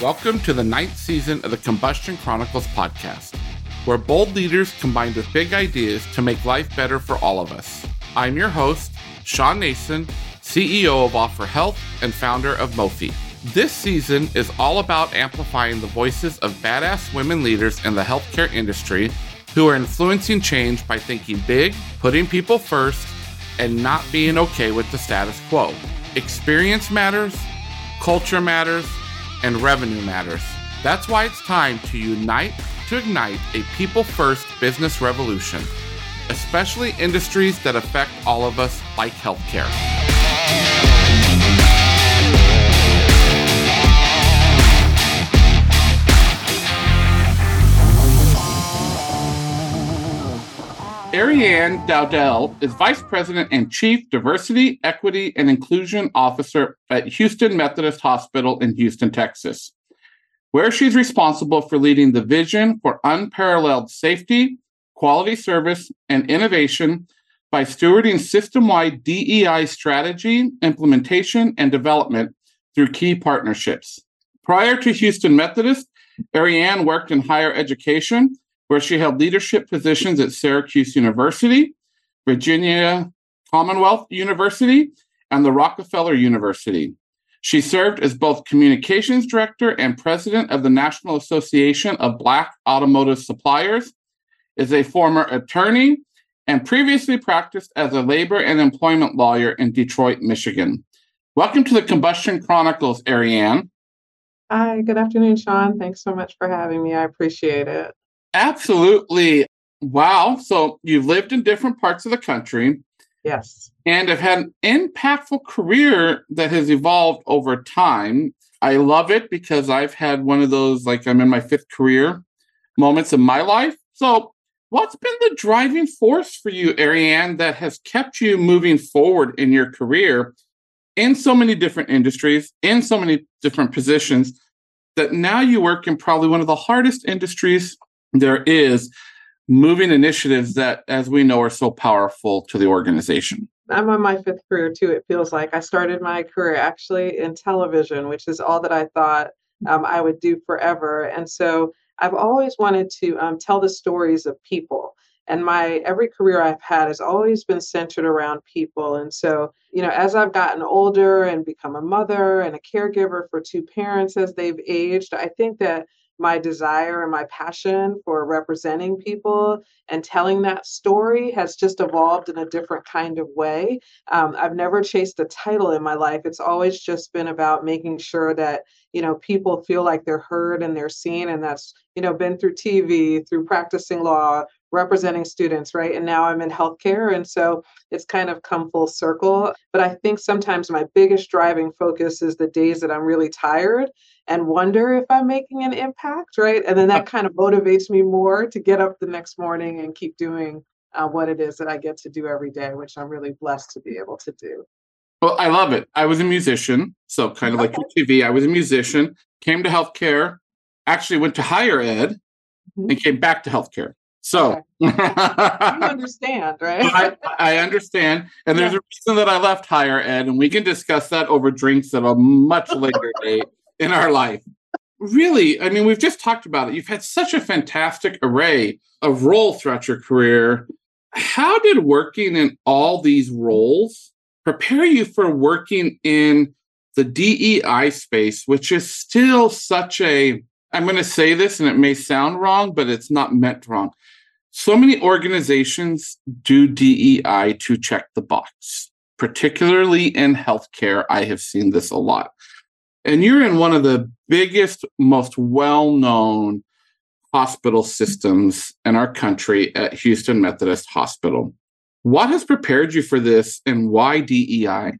Welcome to the ninth season of the Combustion Chronicles podcast, where bold leaders combine with big ideas to make life better for all of us. I'm your host, Shawn Nason, CEO of Offor Health and founder of Mofi. This season is all about amplifying the voices of badass women leaders in the healthcare industry who are influencing change by thinking big, putting people first, and not being okay with the status quo. Experience matters, culture matters, and revenue matters. That's why it's time to unite to ignite a people first business revolution especially industries that affect all of us, like healthcare. Arianne Dowdell is Vice President and Chief Diversity, Equity, and Inclusion Officer at Houston Methodist Hospital in Houston, Texas, where she's responsible for leading the vision for unparalleled safety, quality service, and innovation by stewarding system wide DEI strategy, implementation, and development through key partnerships. Prior to Houston Methodist, Arianne worked in higher education, where she held leadership positions at Syracuse University, Virginia Commonwealth University, and the Rockefeller University. She served as both communications director and president of the National Association of Black Automotive Suppliers is a former attorney and previously practiced as a labor and employment lawyer in Detroit, Michigan. Welcome to the Combustion Chronicles, Arianne. Hi, good afternoon, Shawn. Thanks so much for having me. I appreciate it. Absolutely. Wow. So you've lived in different parts of the country. Yes. And have had an impactful career that has evolved over time. I love it because I've had one of those, like I'm in my fifth career moments in my life. So What's been the driving force for you, Arianne, that has kept you moving forward in your career in so many different industries, in so many different positions, that now you work in probably one of the hardest industries there is, moving initiatives that, as we know, are so powerful to the organization? I'm on my fifth career too. It feels like I started my career actually in television, which is all that I thought um, I would do forever. And so I've always wanted to um, tell the stories of people. And my every career I've had has always been centered around people. And so, you know, as I've gotten older and become a mother and a caregiver for two parents as they've aged, I think that my desire and my passion for representing people and telling that story has just evolved in a different kind of way. Um, I've never chased a title in my life. It's always just been about making sure that you know people feel like they're heard and they're seen, and that's you know been through TV, through practicing law, representing students, right? And now I'm in healthcare, and so it's kind of come full circle. But I think sometimes my biggest driving focus is the days that I'm really tired and wonder if I'm making an impact, right? And then that kind of motivates me more to get up the next morning and keep doing uh, what it is that I get to do every day, which I'm really blessed to be able to do. Well, I love it. I was a musician, so kind of okay. like your TV. I was a musician, came to healthcare, actually went to higher ed, mm-hmm. and came back to healthcare. So you understand, right? I, I, understand. And there's yeah. a reason that I left higher ed, and we can discuss that over drinks at a much later date in our life. Really, I mean, we've just talked about it. You've had such a fantastic array of roles throughout your career. How did working in all these roles prepare you for working in the DEI space, which is still such a, I'm going to say this and it may sound wrong, but it's not meant wrong. So many organizations do DEI to check the box, particularly in healthcare. I have seen this a lot. And you're in one of the biggest, most well known hospital systems in our country at Houston Methodist Hospital. What has prepared you for this and why DEI?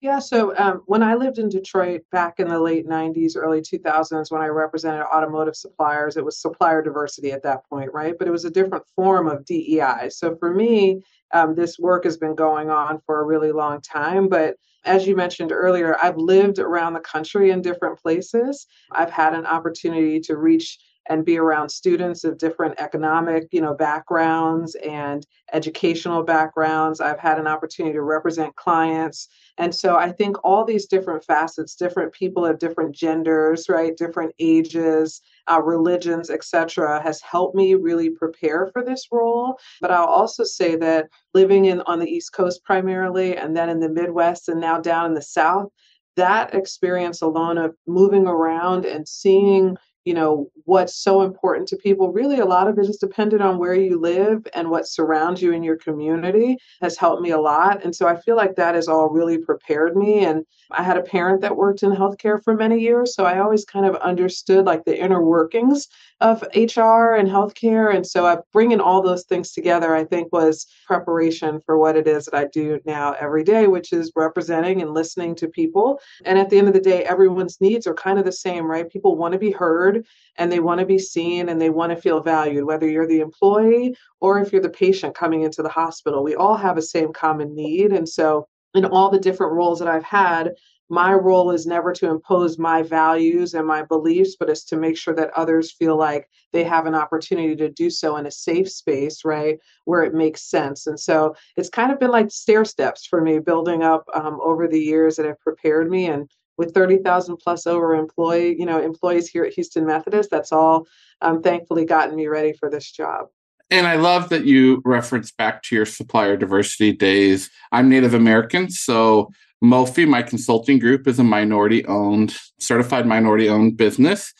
Yeah, so um, when I lived in Detroit back in the late 90s, early 2000s, when I represented automotive suppliers, it was supplier diversity at that point, right? But it was a different form of DEI. So for me, um, this work has been going on for a really long time. But as you mentioned earlier, I've lived around the country in different places. I've had an opportunity to reach and be around students of different economic you know backgrounds and educational backgrounds i've had an opportunity to represent clients and so i think all these different facets different people of different genders right different ages uh, religions etc has helped me really prepare for this role. But i'll also say that living in on the east coast primarily and then in the midwest and now down in the south that experience alone of moving around and seeing you know what's so important to people really a lot of it is dependent on where you live and what surrounds you in your community has helped me a lot and so i feel like that has all really prepared me and i had a parent that worked in healthcare for many years so i always kind of understood like the inner workings of hr and healthcare and so I, bringing all those things together i think was preparation for what it is that i do now every day which is representing and listening to people and at the end of the day everyone's needs are kind of the same right? People want to be heard heard and they want to be seen and they want to feel valued, whether you're the employee or if you're the patient coming into the hospital. We all have a same common need. And so, in all the different roles that I've had, my role is never to impose my values and my beliefs, but it's to make sure that others feel like they have an opportunity to do so in a safe space, right, where it makes sense. And so it's kind of been like stair steps for me, building up um, over the years that have prepared me. And with 30,000 plus over employee, you know, employees here at Houston Methodist. That's all um, thankfully gotten me ready for this job. And I love that you reference back to your supplier diversity days. I'm Native American, so Mofi, my consulting group, is a minority owned, certified minority owned business.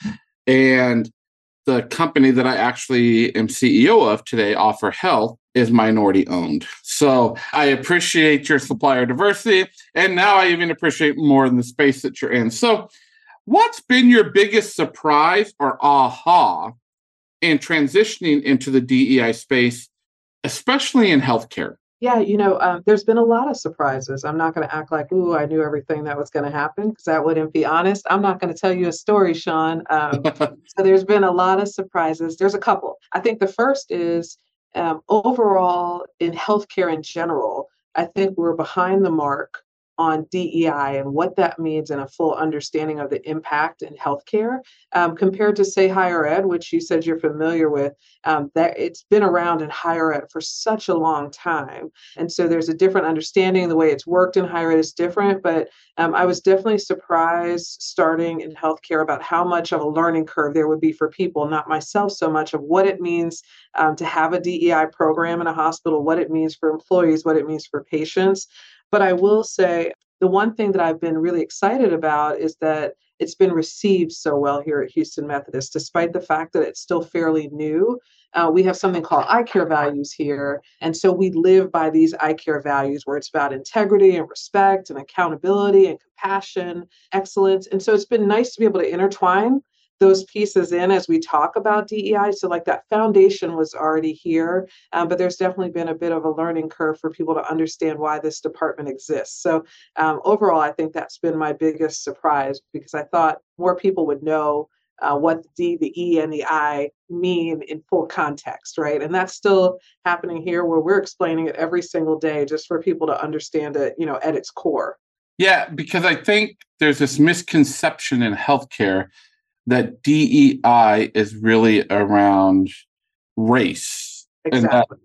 And the company that I actually am CEO of today, Offor Health, is minority owned. So I appreciate your supplier diversity. And now I even appreciate more in the space that you're in. So, what's been your biggest surprise or aha in transitioning into the DEI space, especially in healthcare? Yeah, you know, um, there's been a lot of surprises. I'm not going to act like, ooh, I knew everything that was going to happen because that wouldn't be honest. I'm not going to tell you a story, Shawn. Um, so there's been a lot of surprises. There's a couple. I think the first is um, overall in healthcare in general, I think we're behind the mark on DEI and what that means and a full understanding of the impact in healthcare um, compared to, say, higher ed, which you said you're familiar with. Um, that it's been around in higher ed for such a long time, and so there's a different understanding. The way it's worked in higher ed is different, but um, I was definitely surprised starting in healthcare about how much of a learning curve there would be for people, not myself so much, of what it means um, to have a DEI program in a hospital, what it means for employees, what it means for patients. But I will say the one thing that I've been really excited about is that it's been received so well here at Houston Methodist, despite the fact that it's still fairly new. Uh, we have something called I CARE values here. And so we live by these I CARE values where it's about integrity and respect and accountability and compassion, excellence. And so it's been nice to be able to intertwine those pieces in as we talk about DEI. So, like that foundation was already here, um, but there's definitely been a bit of a learning curve for people to understand why this department exists. So, um, overall, I think that's been my biggest surprise because I thought more people would know. Uh, what the D, the E, and the I mean in full context, right? And that's still happening here where we're explaining it every single day just for people to understand it, you know, at its core. Yeah, because I think there's this misconception in healthcare that DEI is really around race. Exactly. That,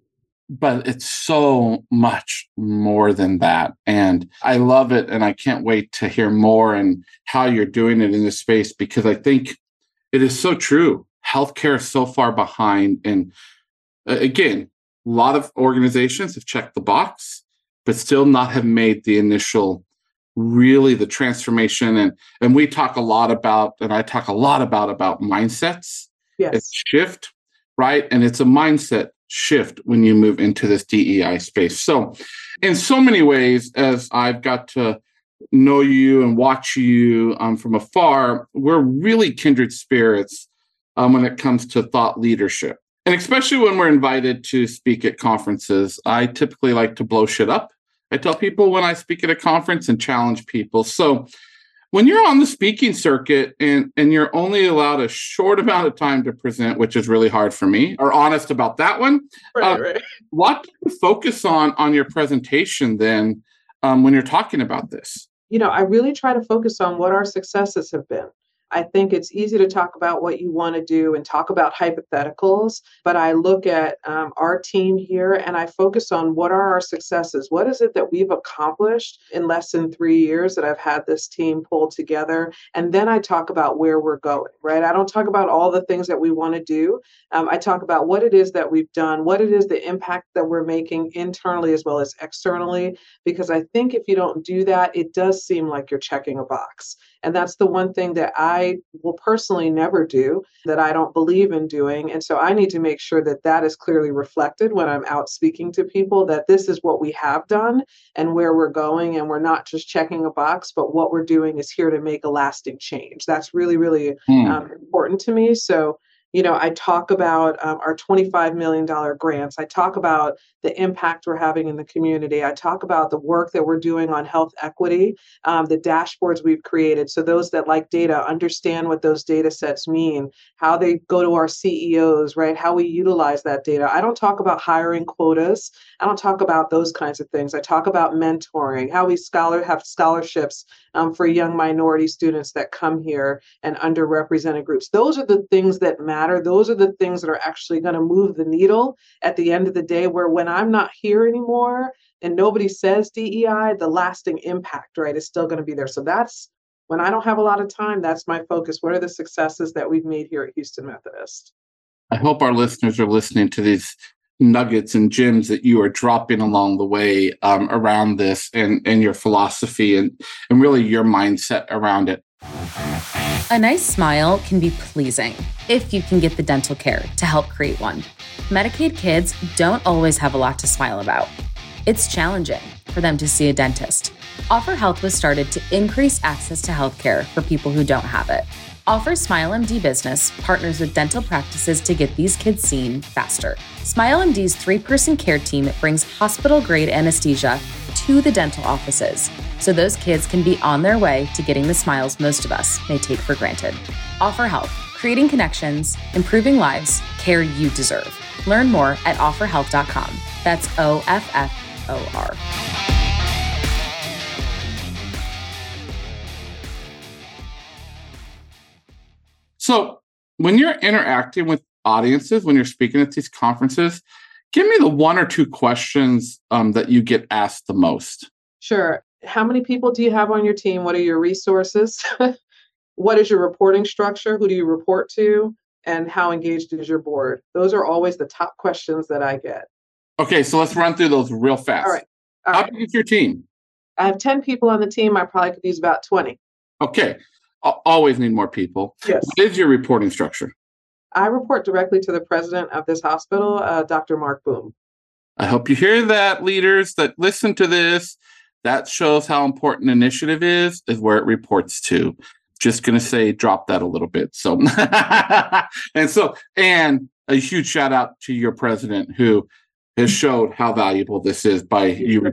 but it's so much more than that. And I love it. And I can't wait to hear more and how you're doing it in this space because I think it is so true. Healthcare is so far behind. And uh, again, a lot of organizations have checked the box, but still not have made the initial really the transformation and and we talk a lot about and I talk a lot about about mindsets. Yes. It's shift, right? And it's a mindset shift when you move into this DEI space. So in so many ways as I've got to know you and watch you um, from afar, we're really kindred spirits um, when it comes to thought leadership. And especially when we're invited to speak at conferences, I typically like to blow shit up I tell people when I speak at a conference and challenge people. So when you're on the speaking circuit and, and you're only allowed a short amount of time to present, which is really hard for me, are honest about that one. Right, uh, right. What do you focus on on your presentation then um, when you're talking about this? You know, I really try to focus on what our successes have been. I think it's easy to talk about what you want to do and talk about hypotheticals, but I look at um, our team here and I focus on what are our successes? What is it that we've accomplished in less than three years that I've had this team pulled together? And then I talk about where we're going, right? I don't talk about all the things that we want to do. Um, I talk about what it is that we've done, what it is the impact that we're making internally as well as externally, because I think if you don't do that, it does seem like you're checking a box. And that's the one thing that I will personally never do, that I don't believe in doing. And so I need to make sure that that is clearly reflected when I'm out speaking to people that this is what we have done and where we're going. And we're not just checking a box, but what we're doing is here to make a lasting change. That's really, really mm. um, important to me. So you know, I talk about um, our $25 million grants. I talk about the impact we're having in the community. I talk about the work that we're doing on health equity, um, the dashboards we've created. So those that like data understand what those data sets mean, how they go to our CEOs, right? How we utilize that data. I don't talk about hiring quotas. I don't talk about those kinds of things. I talk about mentoring, how we scholar have scholarships um, for young minority students that come here and underrepresented groups. Those are the things that matter. Those are the things that are actually going to move the needle at the end of the day. Where when I'm not here anymore and nobody says DEI, the lasting impact, right, is still going to be there. So that's when I don't have a lot of time, that's my focus. What are the successes that we've made here at Houston Methodist? I hope our listeners are listening to these nuggets and gems that you are dropping along the way um, around this and, and your philosophy and, and really your mindset around it. A nice smile can be pleasing if you can get the dental care to help create one. Medicaid kids don't always have a lot to smile about. It's challenging for them to see a dentist. Offor Health was started to increase access to healthcare for people who don't have it. Offor SmileMD Business partners with dental practices to get these kids seen faster. SmileMD's three person care team brings hospital grade anesthesia to the dental offices so those kids can be on their way to getting the smiles most of us may take for granted. Offor Health, creating connections, improving lives, care you deserve. Learn more at offorhealth.com. That's O F F O R. So, when you're interacting with audiences, when you're speaking at these conferences, give me the one or two questions um, that you get asked the most. Sure. How many people do you have on your team? What are your resources? what is your reporting structure? Who do you report to? And how engaged is your board? Those are always the top questions that I get. Okay, so let's run through those real fast. All right. All how right. big is your team? I have 10 people on the team. I probably could use about 20. Okay always need more people. Yes. What is your reporting structure? I report directly to the president of this hospital, uh, Dr. Marc Boom. I hope you hear that, leaders that listen to this. That shows how important initiative is, is where it reports to. Just going to say, drop that a little bit. So, and so, and a huge shout out to your president who has showed how valuable this is by He's you.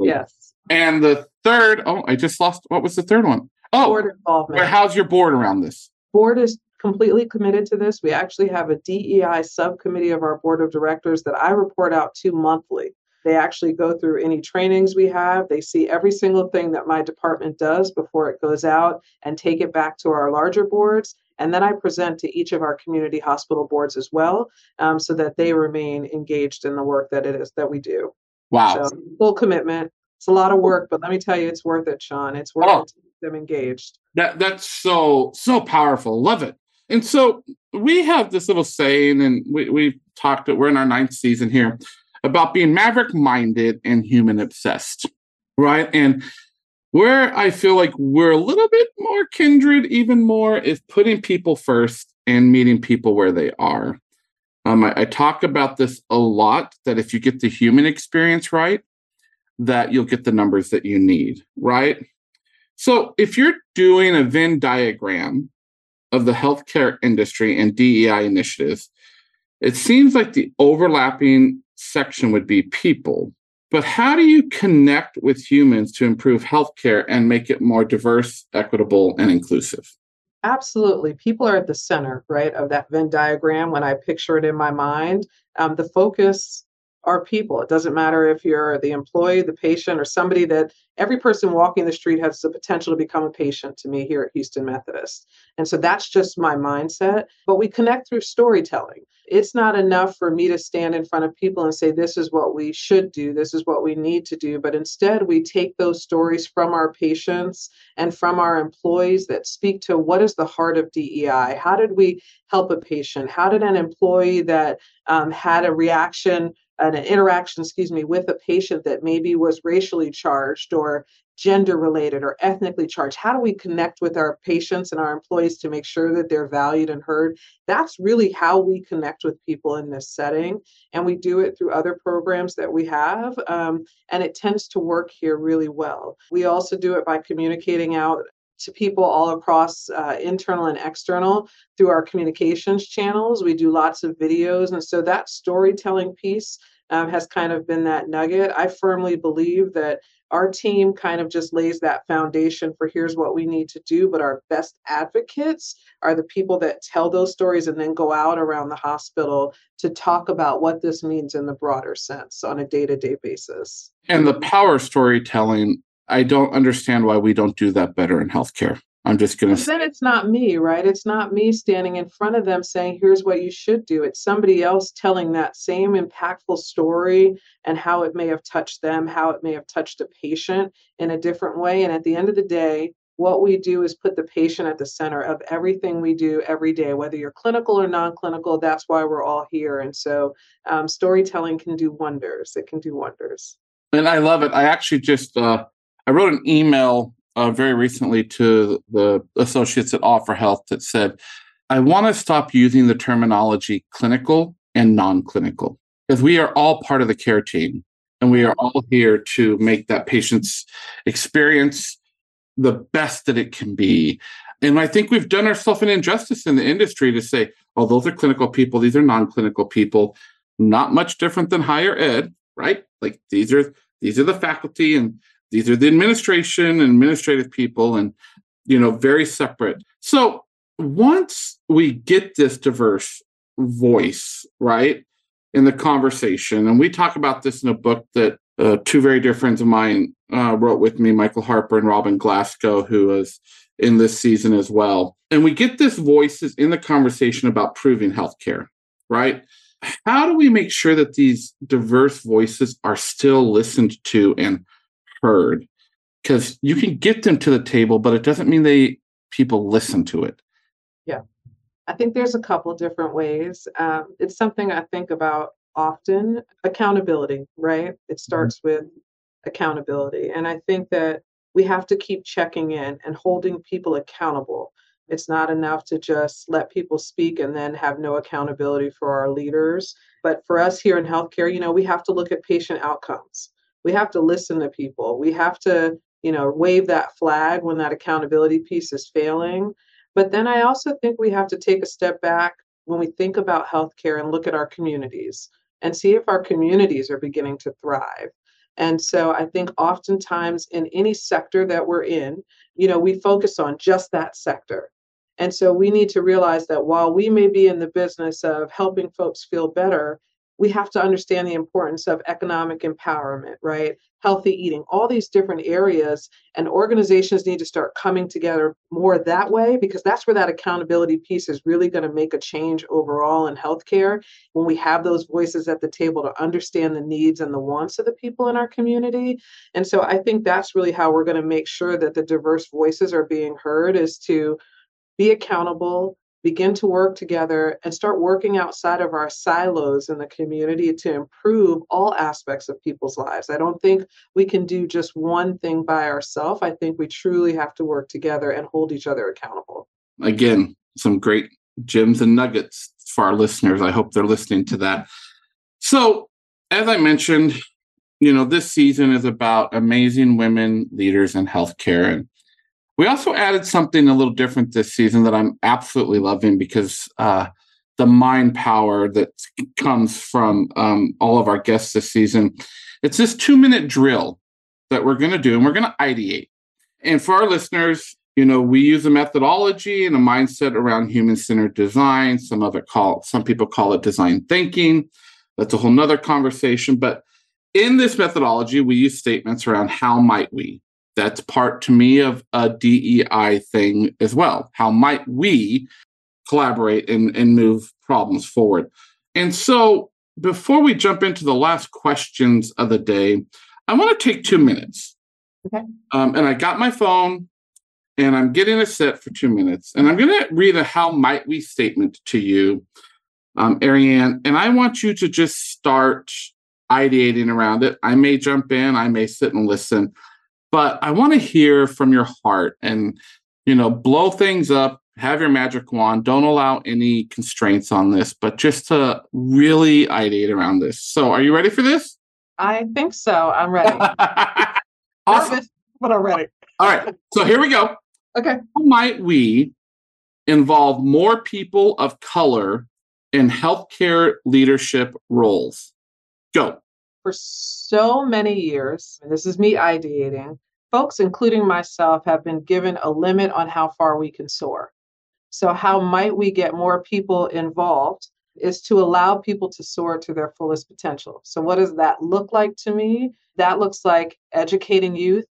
Yes. And the third, oh, I just lost. What was the third one? Oh, board involvement. How's your board around this? Board is completely committed to this. We actually have a DEI subcommittee of our board of directors that I report out to monthly. They actually go through any trainings we have. They see every single thing that my department does before it goes out and take it back to our larger boards. And then I present to each of our community hospital boards as well, um, so that they remain engaged in the work that it is that we do. Wow. So, full commitment. It's a lot of work, but let me tell you, it's worth it, Shawn. It's worth oh. it them engaged. That that's so so powerful. Love it. And so we have this little saying, and we we talked. That we're in our ninth season here about being maverick minded and human obsessed, right? And where I feel like we're a little bit more kindred, even more, is putting people first and meeting people where they are. Um, I, I talk about this a lot. That if you get the human experience right, that you'll get the numbers that you need, right? So if you're doing a Venn diagram of the healthcare industry and DEI initiatives, it seems like the overlapping section would be people. But how do you connect with humans to improve healthcare and make it more diverse, equitable, and inclusive? Absolutely. People are at the center, right, of that Venn diagram when I picture it in my mind. Um, the focus are people. It doesn't matter if you're the employee, the patient, or somebody that every person walking the street has the potential to become a patient to me here at Houston Methodist. And so that's just my mindset. But we connect through storytelling. It's not enough for me to stand in front of people and say, this is what we should do, this is what we need to do. But instead, we take those stories from our patients and from our employees that speak to what is the heart of DEI? How did we help a patient? How did an employee that um, had a reaction an interaction, excuse me, with a patient that maybe was racially charged or gender related or ethnically charged? How do we connect with our patients and our employees to make sure that they're valued and heard? That's really how we connect with people in this setting. And we do it through other programs that we have. Um, and it tends to work here really well. We also do it by communicating out to people all across uh, internal and external through our communications channels. We do lots of videos. And so that storytelling piece um, has kind of been that nugget. I firmly believe that our team kind of just lays that foundation for here's what we need to do. But our best advocates are the people that tell those stories and then go out around the hospital to talk about what this means in the broader sense on a day to day basis. And the power storytelling I don't understand why we don't do that better in healthcare. I'm just going to. Then it's not me, right? It's not me standing in front of them saying, here's what you should do. It's somebody else telling that same impactful story and how it may have touched them, how it may have touched a patient in a different way. And at the end of the day, what we do is put the patient at the center of everything we do every day, whether you're clinical or non clinical. That's why we're all here. And so um, storytelling can do wonders. It can do wonders. And I love it. I actually just, uh, I wrote an email uh, very recently to the associates at Offor Health that said, I want to stop using the terminology clinical and non clinical because we are all part of the care team and we are all here to make that patient's experience the best that it can be. And I think we've done ourselves an injustice in the industry to say, oh, those are clinical people, these are non clinical people, not much different than higher ed, right? Like these are these are the faculty and these are the administration and administrative people and you know very separate. So once we get this diverse voice right in the conversation and we talk about this in a book that uh, two very dear friends of mine uh, wrote with me michael harper and robin glasgow who was in this season as well. And we get this voices in the conversation about proving healthcare right? How do we make sure that these diverse voices are still listened to and heard because you can get them to the table, but it doesn't mean they people listen to it. Yeah, I think there's a couple different ways. Um, it's something I think about often. Accountability, right? It mm-hmm. starts mm-hmm. with accountability, and I think that we have to keep checking in and holding people accountable. It's not enough to just let people speak and then have no accountability for our leaders. But for us here in healthcare, you know, we have to look at patient outcomes we have to listen to people. We have to you know wave that flag when that accountability piece is failing. But then i also think we have to take a step back when we think about healthcare and look at our communities and see if our communities are beginning to thrive. And so i think oftentimes in any sector that we're in you know we focus on just that sector. And so we need to realize that while we may be in the business of helping folks feel better we have to understand the importance of economic empowerment, right? Healthy eating, all these different areas. And organizations need to start coming together more that way because that's where that accountability piece is really going to make a change overall in healthcare. When we have those voices at the table to understand the needs and the wants of the people in our community. And so I think that's really how we're going to make sure that the diverse voices are being heard is to be accountable, begin to work together and start working outside of our silos in the community to improve all aspects of people's lives. I don't think we can do just one thing by ourselves. I think we truly have to work together and hold each other accountable. Again, some great gems and nuggets for our listeners. I hope they're listening to that. So, as I mentioned, you know, this season is about amazing women leaders in healthcare. And we also added something a little different this season that I'm absolutely loving because uh, the mind power that comes from um, all of our guests this season. It's this two minute drill that we're going to do, and we're going to ideate. And for our listeners, you know, we use a methodology and a mindset around human centered design. Some of it call some people call it design thinking. That's a whole nother conversation. But in this methodology, we use statements around how might we. That's part to me of a DEI thing as well. How might we collaborate and, and move problems forward? And so before we jump into the last questions of the day, I want to take two minutes. Okay. Um, and I got my phone and I'm getting a set for two minutes. And I'm going to read a how might we statement to you, um, Arianne. And I want you to just start ideating around it. I may jump in, I may sit and listen, but I want to hear from your heart and, you know, blow things up, have your magic wand. Don't allow any constraints on this, but just to really ideate around this. So, are you ready for this? I think so. I'm ready. awesome. Nervous, but I'm ready. All right. So, here we go. Okay. How might we involve more people of color in healthcare leadership roles? Go. For so many years, and this is me ideating, folks, including myself, have been given a limit on how far we can soar. So, how might we get more people involved is to allow people to soar to their fullest potential. So, what does that look like to me? That looks like educating youth.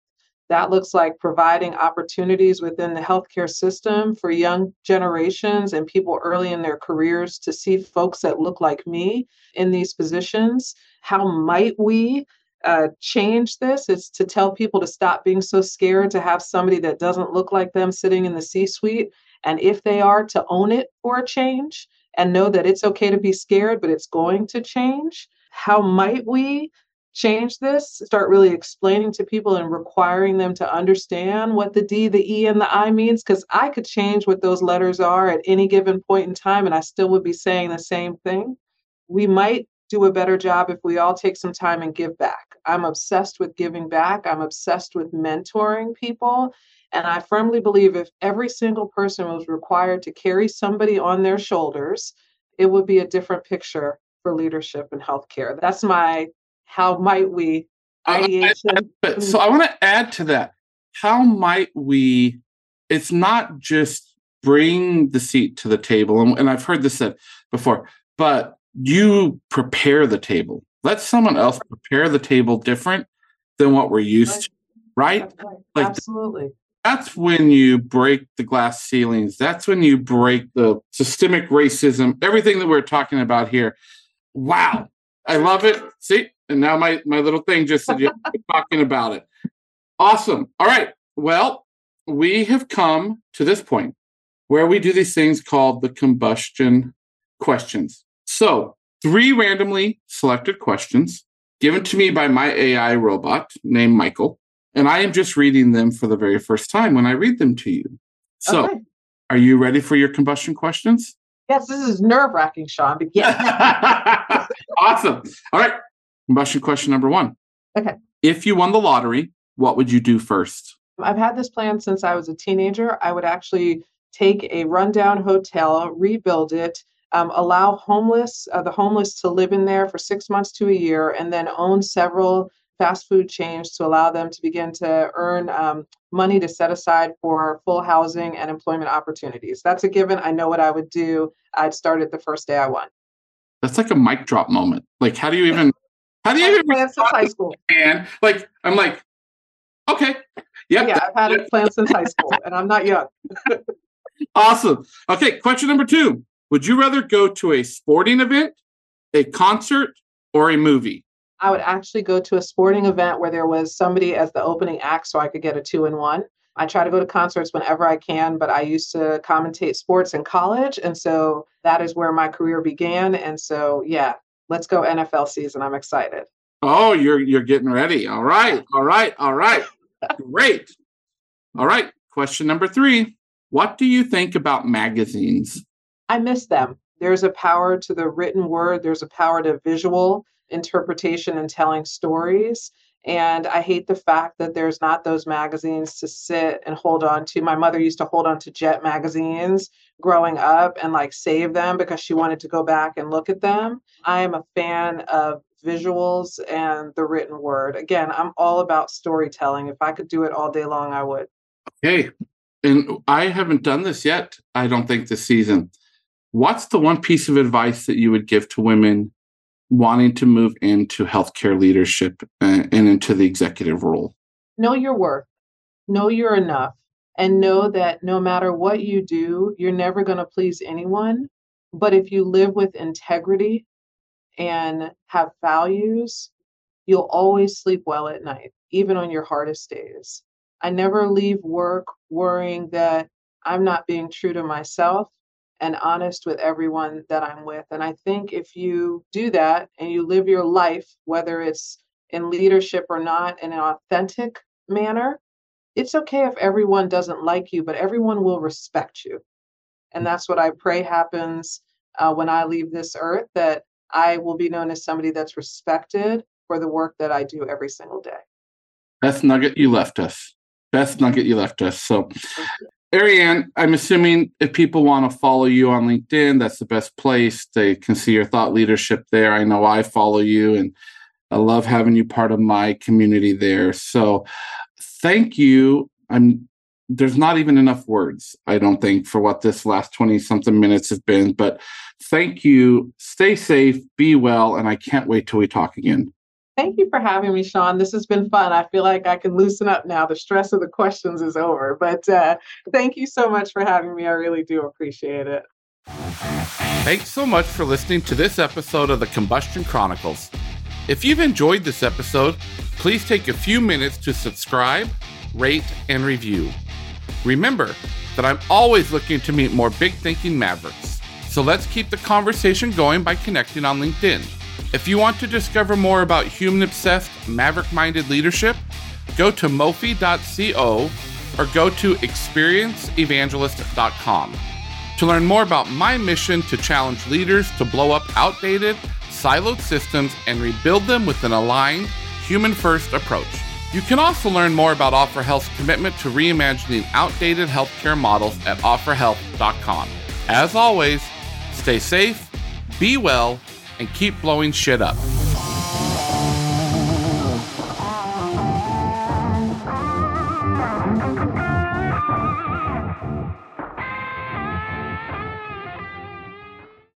That looks like providing opportunities within the healthcare system for young generations and people early in their careers to see folks that look like me in these positions. How might we uh, change this? It's to tell people to stop being so scared to have somebody that doesn't look like them sitting in the C suite. And if they are, to own it for a change and know that it's okay to be scared, but it's going to change. How might we change this, start really explaining to people and requiring them to understand what the D, the E, and the I means, because I could change what those letters are at any given point in time and I still would be saying the same thing. We might do a better job if we all take some time and give back. I'm obsessed with giving back. I'm obsessed with mentoring people. And I firmly believe if every single person was required to carry somebody on their shoulders, it would be a different picture for leadership in healthcare. That's my how might we ideation. but hmm. so I want to add to that. How might we? It's not just bring the seat to the table, and, and I've heard this said before, but you prepare the table. Let someone else prepare the table different than what we're used to, right? right. Like Absolutely. That's when you break the glass ceilings. That's when you break the systemic racism, everything that we're talking about here. Wow. I love it. See, and now my my little thing just said you're talking about it. Awesome. All right. Well, we have come to this point where we do these things called the combustion questions. So, three randomly selected questions given to me by my AI robot named Michael, and I am just reading them for the very first time when I read them to you. So, Okay. are you ready for your combustion questions? Yes, this is nerve wracking, Shawn, but yes. awesome. All right. Combustion question number one. Okay. If you won the lottery, what would you do first? I've had this plan since I was a teenager. I would actually take a rundown hotel, rebuild it, um, allow homeless, uh, the homeless to live in there for six months to a year, and then own several fast food chains to allow them to begin to earn um, money to set aside for full housing and employment opportunities. That's a given. I know what I would do. I'd start it the first day I won. That's like a mic drop moment. Like, how do you even, do you Plans since high school. And like, I'm like, okay. Yep. Yeah, I've had it planned since high school, and I'm not young. Awesome. Okay. Question number two Would you rather go to a sporting event, a concert, or a movie? I would actually go to a sporting event where there was somebody as the opening act so I could get a two in one. I try to go to concerts whenever I can, but I used to commentate sports in college. And so that is where my career began. And so, yeah, let's go NFL season. I'm excited. Oh, you're you're getting ready. All right. All right. All right. Great. All right. Question number three. What do you think about magazines? I miss them. There's a power to the written word, there's a power to visual interpretation and telling stories. And I hate the fact that there's not those magazines to sit and hold on to. My mother used to hold on to Jet magazines growing up and like save them because she wanted to go back and look at them. I am a fan of visuals and the written word. Again, I'm all about storytelling. If I could do it all day long, I would. Okay. And I haven't done this yet, I don't think this season. What's the one piece of advice that you would give to women wanting to move into healthcare leadership uh, and into the executive role? Know your worth, know you're enough, and know that no matter what you do, you're never going to please anyone. But if you live with integrity and have values, you'll always sleep well at night, even on your hardest days. I never leave work worrying that I'm not being true to myself and honest with everyone that I'm with. And I think if you do that and you live your life, whether it's in leadership or not, in an authentic manner, it's okay if everyone doesn't like you, but everyone will respect you. And that's what I pray happens uh, when I leave this earth that I will be known as somebody that's respected for the work that I do every single day. Best nugget you left us. Best nugget you left us. So Arianne, I'm assuming if people want to follow you on LinkedIn, that's the best place. They can see your thought leadership there. I know I follow you and I love having you part of my community there. So thank you. I'm there's not even enough words, I don't think, for what this last 20 something minutes have been. But thank you. Stay safe, be well, and I can't wait till we talk again. Thank you for having me, Shawn. This has been fun. I feel like I can loosen up now. The stress of the questions is over. But uh, thank you so much for having me. I really do appreciate it. Thanks so much for listening to this episode of the Combustion Chronicles. If you've enjoyed this episode, please take a few minutes to subscribe, rate, and review. Remember that I'm always looking to meet more big thinking mavericks. So let's keep the conversation going by connecting on LinkedIn. If you want to discover more about human obsessed, maverick minded leadership, go to mofi.co or go to experienceevangelist.com. To learn more about my mission to challenge leaders to blow up outdated, siloed systems and rebuild them with an aligned, human first approach. You can also learn more about Offor Health's commitment to reimagining outdated healthcare models at offorhealth.com. As always, stay safe, be well, and keep blowing shit up.